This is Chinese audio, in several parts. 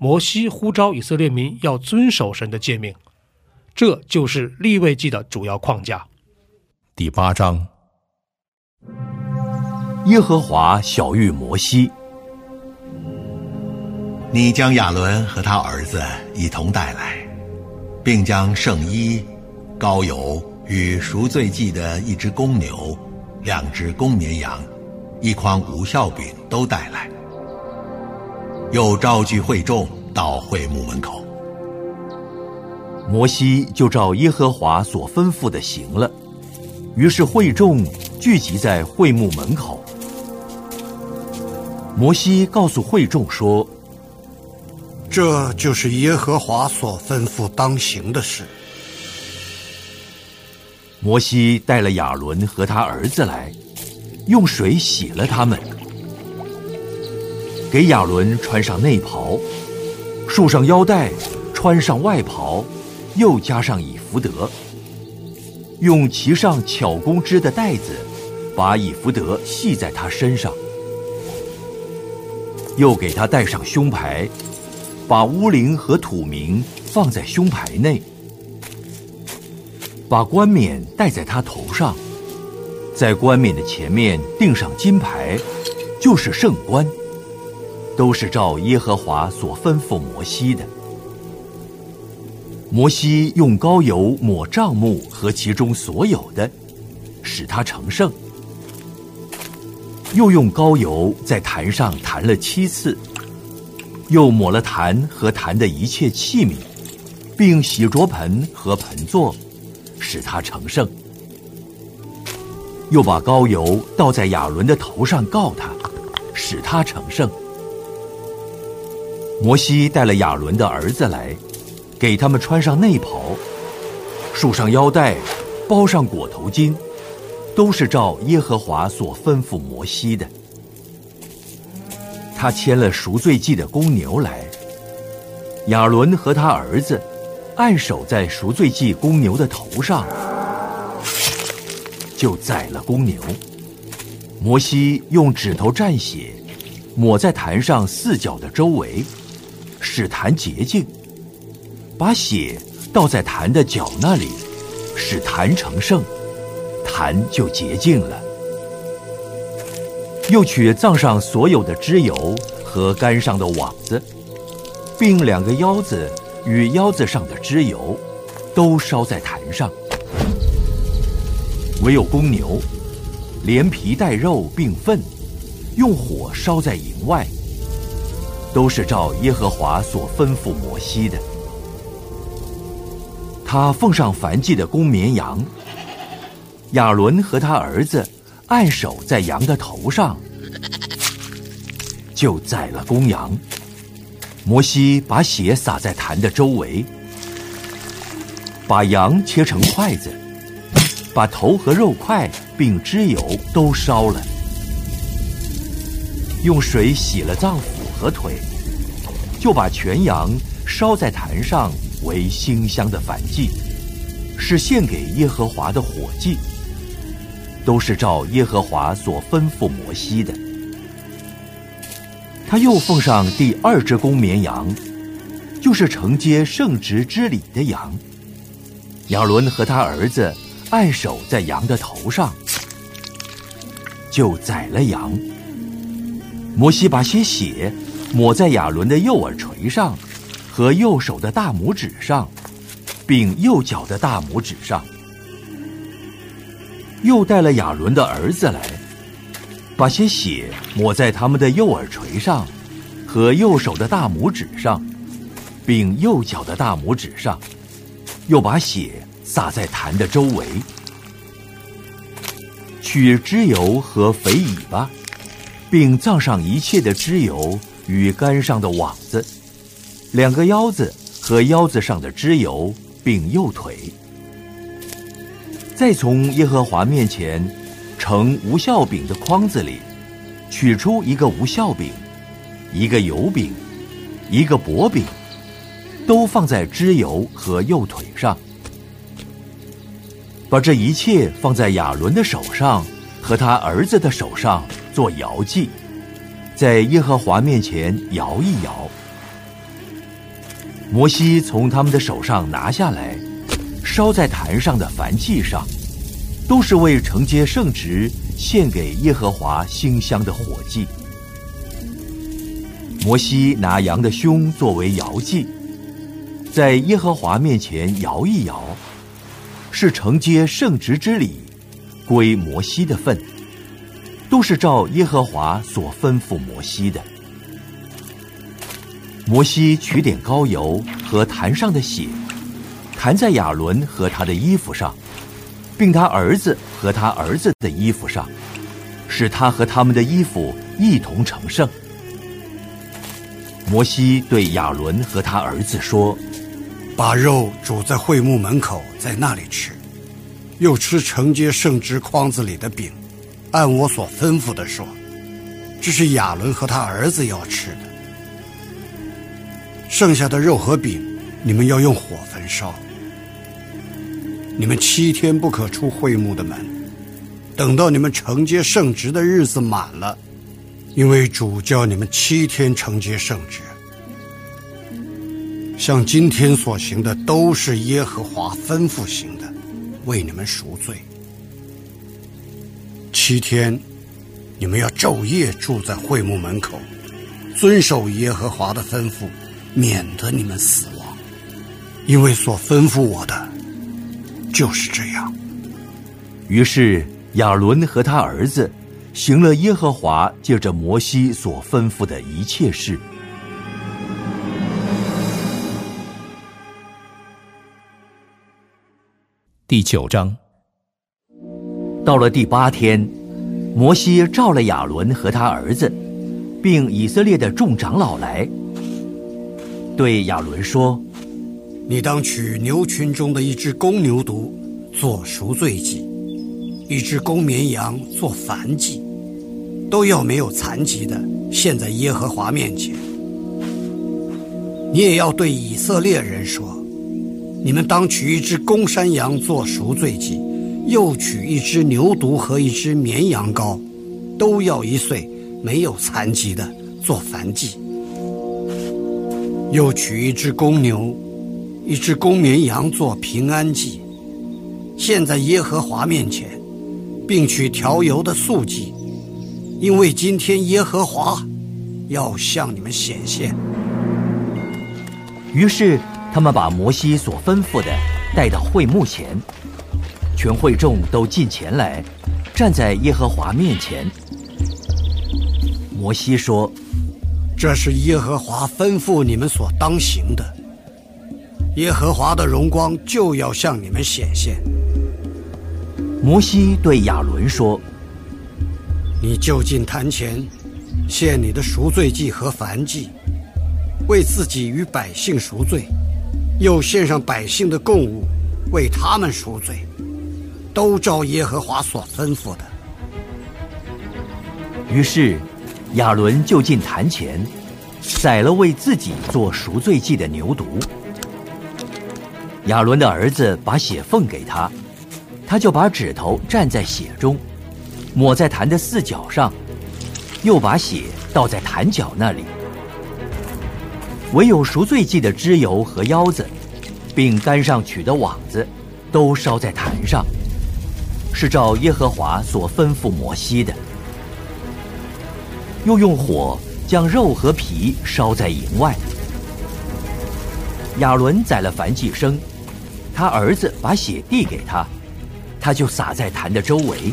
摩西呼召以色列民要遵守神的诫命，这就是立位记的主要框架。第八章，耶和华小谕摩西：“你将亚伦和他儿子一同带来，并将圣衣、膏油与赎罪祭的一只公牛、两只公绵羊、一筐无效饼都带来。”又召聚会众到会幕门口，摩西就照耶和华所吩咐的行了。于是会众聚集在会幕门口。摩西告诉会众说：“这就是耶和华所吩咐当行的事。”摩西带了亚伦和他儿子来，用水洗了他们。给亚伦穿上内袍，束上腰带，穿上外袍，又加上以福德。用其上巧工织的带子，把以福德系在他身上。又给他戴上胸牌，把乌灵和土名放在胸牌内。把冠冕戴在他头上，在冠冕的前面钉上金牌，就是圣冠。都是照耶和华所吩咐摩西的。摩西用膏油抹帐幕和其中所有的，使他成圣。又用膏油在坛上弹了七次，又抹了坛和坛的一切器皿，并洗濯盆和盆座，使他成圣。又把膏油倒在亚伦的头上，告他，使他成圣。摩西带了亚伦的儿子来，给他们穿上内袍，束上腰带，包上裹头巾，都是照耶和华所吩咐摩西的。他牵了赎罪祭的公牛来，亚伦和他儿子按手在赎罪祭公牛的头上，就宰了公牛。摩西用指头蘸血，抹在坛上四角的周围。使坛洁净，把血倒在坛的脚那里，使坛成圣，坛就洁净了。又取葬上所有的脂油和杆上的网子，并两个腰子与腰子上的脂油，都烧在坛上。唯有公牛，连皮带肉并粪，用火烧在营外。都是照耶和华所吩咐摩西的。他奉上燔祭的公绵羊，亚伦和他儿子按手在羊的头上，就宰了公羊。摩西把血洒在坛的周围，把羊切成筷子，把头和肉块并脂油都烧了，用水洗了脏腑。和腿，就把全羊烧在坛上为馨香的燔祭，是献给耶和华的火祭，都是照耶和华所吩咐摩西的。他又奉上第二只公绵羊，就是承接圣职之礼的羊。亚伦和他儿子按手在羊的头上，就宰了羊。摩西把些血。抹在亚伦的右耳垂上和右手的大拇指上，并右脚的大拇指上。又带了亚伦的儿子来，把些血抹在他们的右耳垂上，和右手的大拇指上，并右脚的大拇指上，又把血洒在坛的周围。取脂油和肥尾巴，并葬上一切的脂油与杆上的网子，两个腰子和腰子上的脂油，并右腿。再从耶和华面前盛无效饼的筐子里，取出一个无效饼，一个油饼，一个薄饼，都放在脂油和右腿上。把这一切放在亚伦的手上和他儿子的手上做摇祭，在耶和华面前摇一摇。摩西从他们的手上拿下来。烧在坛上的燔祭上，都是为承接圣职献给耶和华馨香的火祭。摩西拿羊的胸作为摇祭，在耶和华面前摇一摇，是承接圣职之礼，归摩西的份，都是照耶和华所吩咐摩西的。摩西取点膏油和坛上的血。弹在亚伦和他的衣服上，并他儿子和他儿子的衣服上，使他和他们的衣服一同成圣。摩西对亚伦和他儿子说：“把肉煮在会幕门口，在那里吃；又吃承接圣职筐子里的饼，按我所吩咐的说，这是亚伦和他儿子要吃的。剩下的肉和饼，你们要用火焚烧。”你们七天不可出会幕的门，等到你们承接圣职的日子满了，因为主叫你们七天承接圣职。像今天所行的，都是耶和华吩咐行的，为你们赎罪。七天，你们要昼夜住在会幕门口，遵守耶和华的吩咐，免得你们死亡。因为所吩咐我的。就是这样。于是亚伦和他儿子行了耶和华借着摩西所吩咐的一切事。第九章。到了第八天，摩西召了亚伦和他儿子，并以色列的众长老来，对亚伦说。你当取牛群中的一只公牛犊做赎罪祭，一只公绵羊做燔祭，都要没有残疾的献在耶和华面前。你也要对以色列人说：你们当取一只公山羊做赎罪祭，又取一只牛犊和一只绵羊羔，都要一岁没有残疾的做燔祭，又取一只公牛。一只公绵羊做平安祭，献在耶和华面前，并取调油的素祭，因为今天耶和华要向你们显现。于是他们把摩西所吩咐的带到会幕前，全会众都进前来，站在耶和华面前。摩西说：“这是耶和华吩咐你们所当行的。”耶和华的荣光就要向你们显现。摩西对亚伦说：“你就近坛前，献你的赎罪祭和燔祭，为自己与百姓赎罪，又献上百姓的供物，为他们赎罪，都照耶和华所吩咐的。”于是，亚伦就近坛前，宰了为自己做赎罪祭的牛犊。亚伦的儿子把血奉给他，他就把指头蘸在血中，抹在坛的四角上，又把血倒在坛角那里。唯有赎罪祭的脂油和腰子，并杆上取的网子，都烧在坛上，是照耶和华所吩咐摩西的。又用火将肉和皮烧在营外。亚伦宰了燔祭生，他儿子把血递给他，他就撒在坛的周围，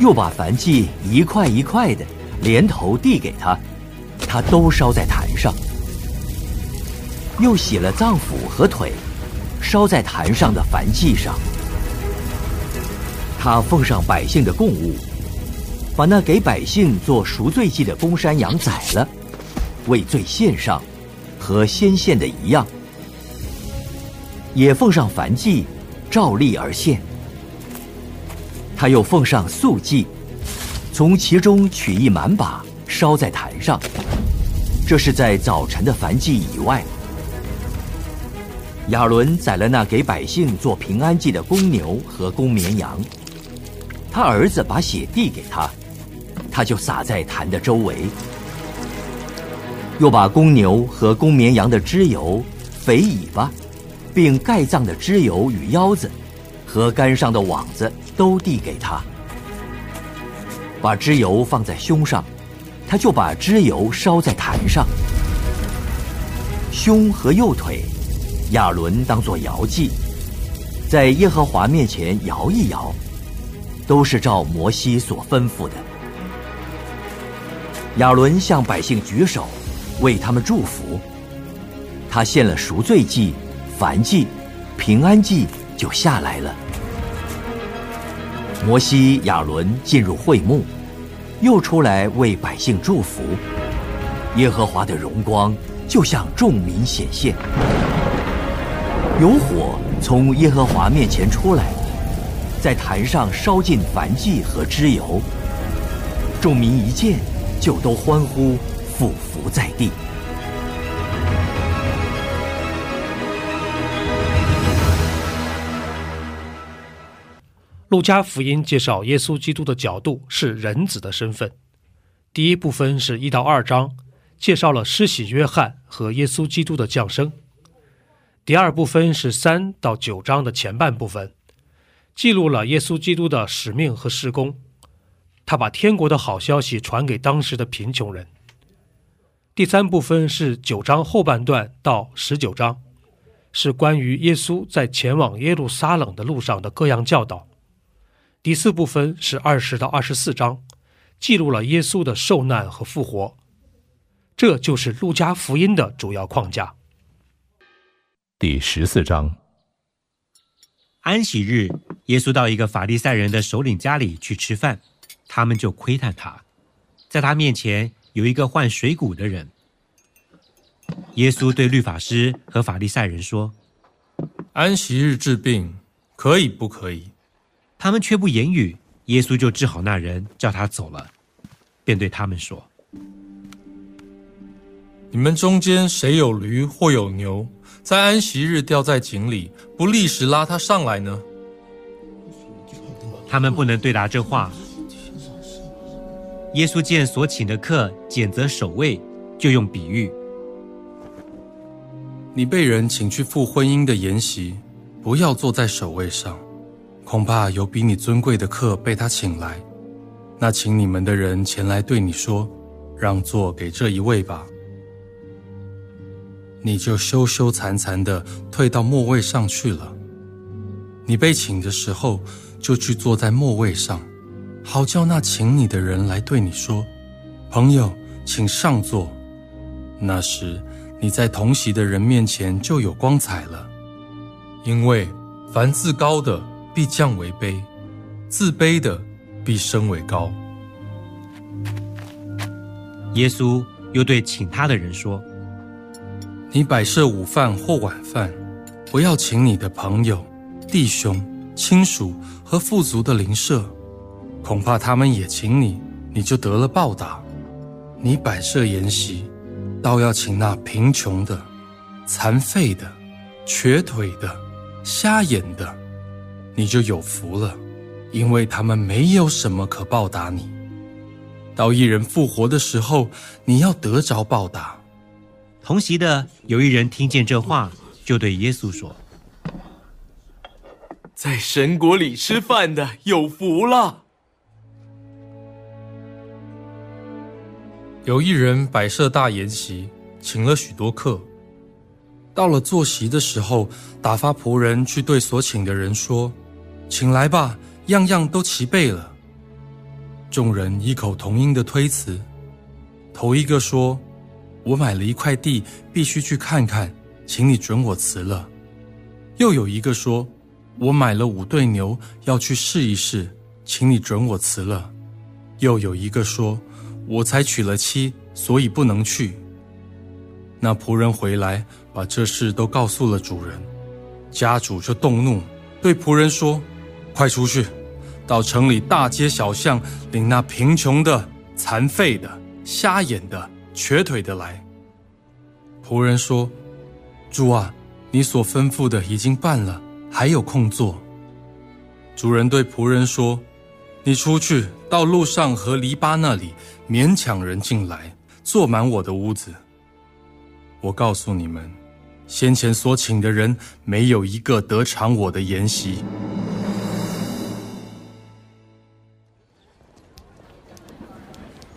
又把燔祭一块一块的连头递给他，他都烧在坛上，又洗了脏腑和腿，烧在坛上的燔祭上。他奉上百姓的供物，把那给百姓做赎罪祭的公山羊宰了，为罪献上，和先献的一样。也奉上燔祭，照例而献。他又奉上素祭，从其中取一满把，烧在坛上。这是在早晨的燔祭以外。亚伦宰了那给百姓做平安祭的公牛和公绵羊。他儿子把血递给他，他就撒在坛的周围，又把公牛和公绵羊的脂油、肥尾巴，并盖葬的脂油与腰子，和杆上的网子都递给他。把脂油放在胸上，他就把脂油烧在坛上。胸和右腿，亚伦当作摇祭，在耶和华面前摇一摇。都是照摩西所吩咐的。亚伦向百姓举手，为他们祝福。他献了赎罪祭、燔祭、平安祭，就下来了。摩西、亚伦进入会幕，又出来为百姓祝福。耶和华的荣光就向众民显现，有火从耶和华面前出来。在坛上烧尽燔祭和脂油，众民一见，就都欢呼，俯伏在地。路加福音介绍耶稣基督的角度是人子的身份。第一部分是一到二章，介绍了施洗约翰和耶稣基督的降生。第二部分是三到九章的前半部分。记录了耶稣基督的使命和施工，他把天国的好消息传给当时的贫穷人。第三部分是九章后半段到十九章，是关于耶稣在前往耶路撒冷的路上的各样教导。第四部分是二十到二十四章，记录了耶稣的受难和复活。这就是路加福音的主要框架。第十四章。安息日，耶稣到一个法利赛人的首领家里去吃饭，他们就窥探他，在他面前有一个患水谷的人。耶稣对律法师和法利赛人说：“安息日治病可以不可以？”他们却不言语。耶稣就治好那人，叫他走了，便对他们说：“你们中间谁有驴或有牛？”在安息日掉在井里，不立时拉他上来呢？他们不能对答这话。耶稣见所请的客拣择守卫，就用比喻：你被人请去赴婚姻的筵席，不要坐在首位上，恐怕有比你尊贵的客被他请来。那请你们的人前来对你说：“让座给这一位吧。”你就羞羞惭惭的退到末位上去了。你被请的时候，就去坐在末位上，好叫那请你的人来对你说：“朋友，请上座。”那时你在同席的人面前就有光彩了。因为凡自高的必降为卑，自卑的必升为高。耶稣又对请他的人说。你摆设午饭或晚饭，不要请你的朋友、弟兄、亲属和富足的邻舍，恐怕他们也请你，你就得了报答。你摆设筵席，倒要请那贫穷的、残废的、瘸腿的、瞎眼的，你就有福了，因为他们没有什么可报答你。到一人复活的时候，你要得着报答。同席的有一人听见这话，就对耶稣说：“在神国里吃饭的有福了。”有一人摆设大筵席，请了许多客。到了坐席的时候，打发仆人去对所请的人说：“请来吧，样样都齐备了。”众人异口同音的推辞。头一个说：“我买了一块地，必须去看看，请你准我辞了。”又有一个说：“我买了五对牛，要去试一试，请你准我辞了。”又有一个说：“我才娶了妻，所以不能去。”那仆人回来。把这事都告诉了主人，家主就动怒，对仆人说：“快出去，到城里大街小巷领那贫穷的、残废的、瞎眼的、瘸腿的来。”仆人说：“主啊，你所吩咐的已经办了，还有空座。”主人对仆人说：“你出去到路上和篱笆那里，勉强人进来，坐满我的屋子。我告诉你们。”先前所请的人，没有一个得偿我的筵席。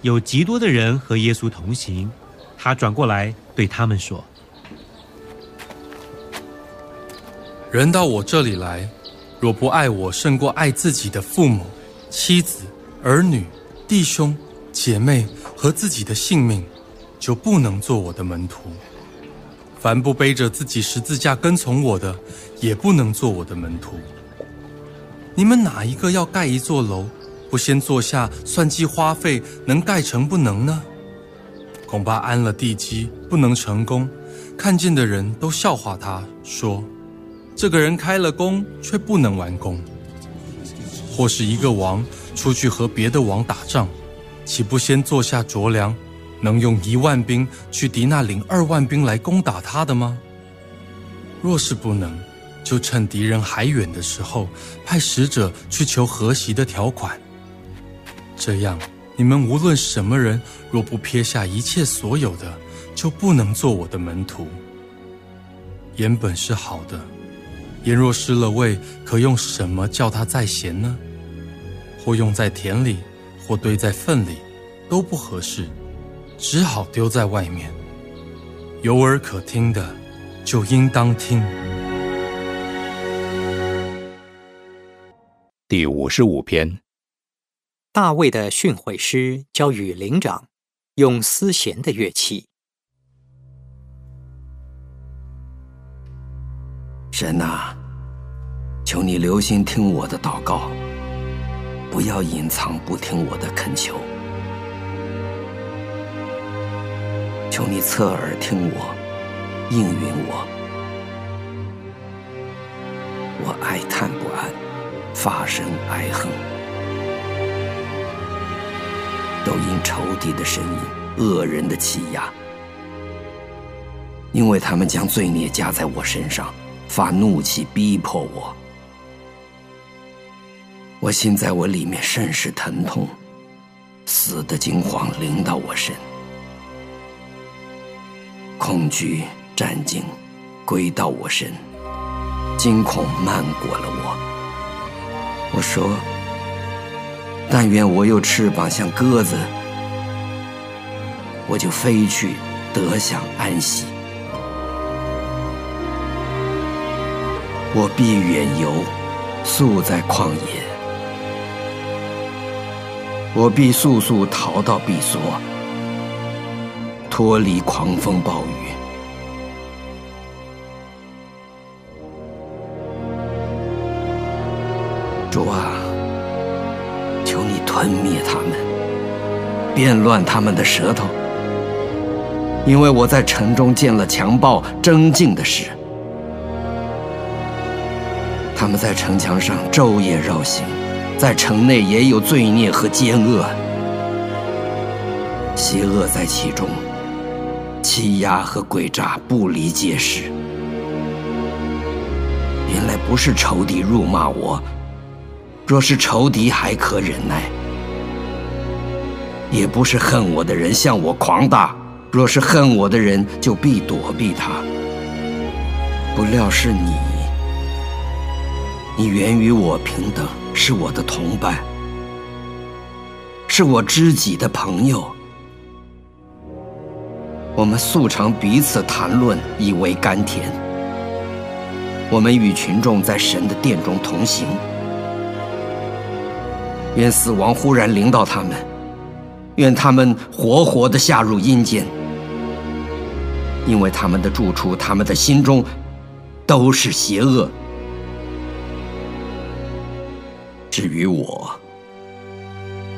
有极多的人和耶稣同行，他转过来对他们说：“人到我这里来，若不爱我胜过爱自己的父母、妻子、儿女、弟兄、姐妹和自己的性命，就不能做我的门徒。”凡不背着自己十字架跟从我的，也不能做我的门徒。你们哪一个要盖一座楼，不先坐下算计花费，能盖成不能呢？恐怕安了地基不能成功，看见的人都笑话他，说：这个人开了工却不能完工。或是一个王出去和别的王打仗，岂不先坐下酌量？能用一万兵去敌那领二万兵来攻打他的吗？若是不能，就趁敌人还远的时候，派使者去求和习的条款。这样，你们无论什么人，若不撇下一切所有的，就不能做我的门徒。盐本是好的，盐若失了味，可用什么叫它再咸呢？或用在田里，或堆在粪里，都不合适。只好丢在外面。有耳可听的，就应当听。第五十五篇，大卫的训诲诗交与灵长，用丝弦的乐器。神啊，求你留心听我的祷告，不要隐藏不听我的恳求。求你侧耳听我，应允我。我哀叹不安，发声哀恨，都因仇敌的声音、恶人的欺压，因为他们将罪孽加在我身上，发怒气逼迫我。我心在我里面甚是疼痛，死的惊慌临到我身。恐惧、战惊归到我身，惊恐漫过了我。我说：“但愿我有翅膀像鸽子，我就飞去得享安息。我必远游，宿在旷野；我必速速逃到避所。”脱离狂风暴雨，主啊，吞灭他们，变乱他们的舌头，因为我在城中见了强暴、争竞的事。他们在城墙上昼夜绕行，在城内也有罪孽和奸恶，邪恶在其中。欺压和诡诈不离皆是。原来不是仇敌辱骂我，若是仇敌还可忍耐；也不是恨我的人向我狂大，若是恨我的人就必躲避他。不料是你，你原与我平等，是我的同伴，是我知己的朋友。我们素常彼此谈论，以为甘甜。我们与群众在神的殿中同行。愿死亡忽然临到他们，愿他们活活的下入阴间，因为他们的住处，他们的心中都是邪恶。至于我，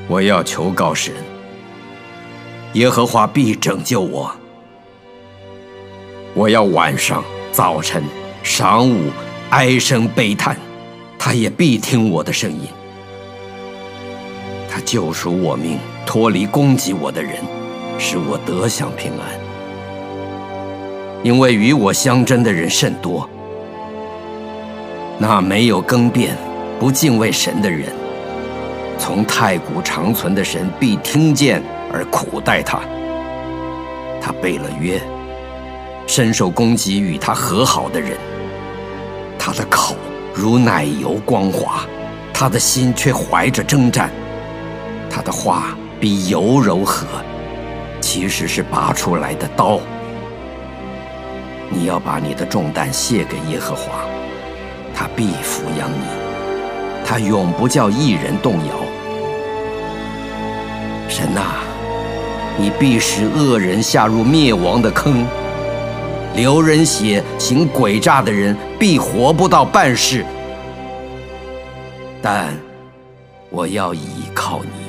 我要求告神，耶和华必拯救我。我要晚上、早晨、晌午哀声悲叹，他也必听我的声音。他救赎我命，脱离攻击我的人，使我得享平安。因为与我相争的人甚多，那没有更变、不敬畏神的人，从太古长存的神必听见而苦待他。他背了约，深受攻击与他和好的人，他的口如奶油光滑，他的心却怀着征战。他的话比油柔和，其实是拔出来的刀。你要把你的重担卸给耶和华，他必抚养你，他永不叫一人动摇。神呐，你必使恶人下入灭亡的坑，流人血、行诡诈的人必活不到半世。但我要依靠你。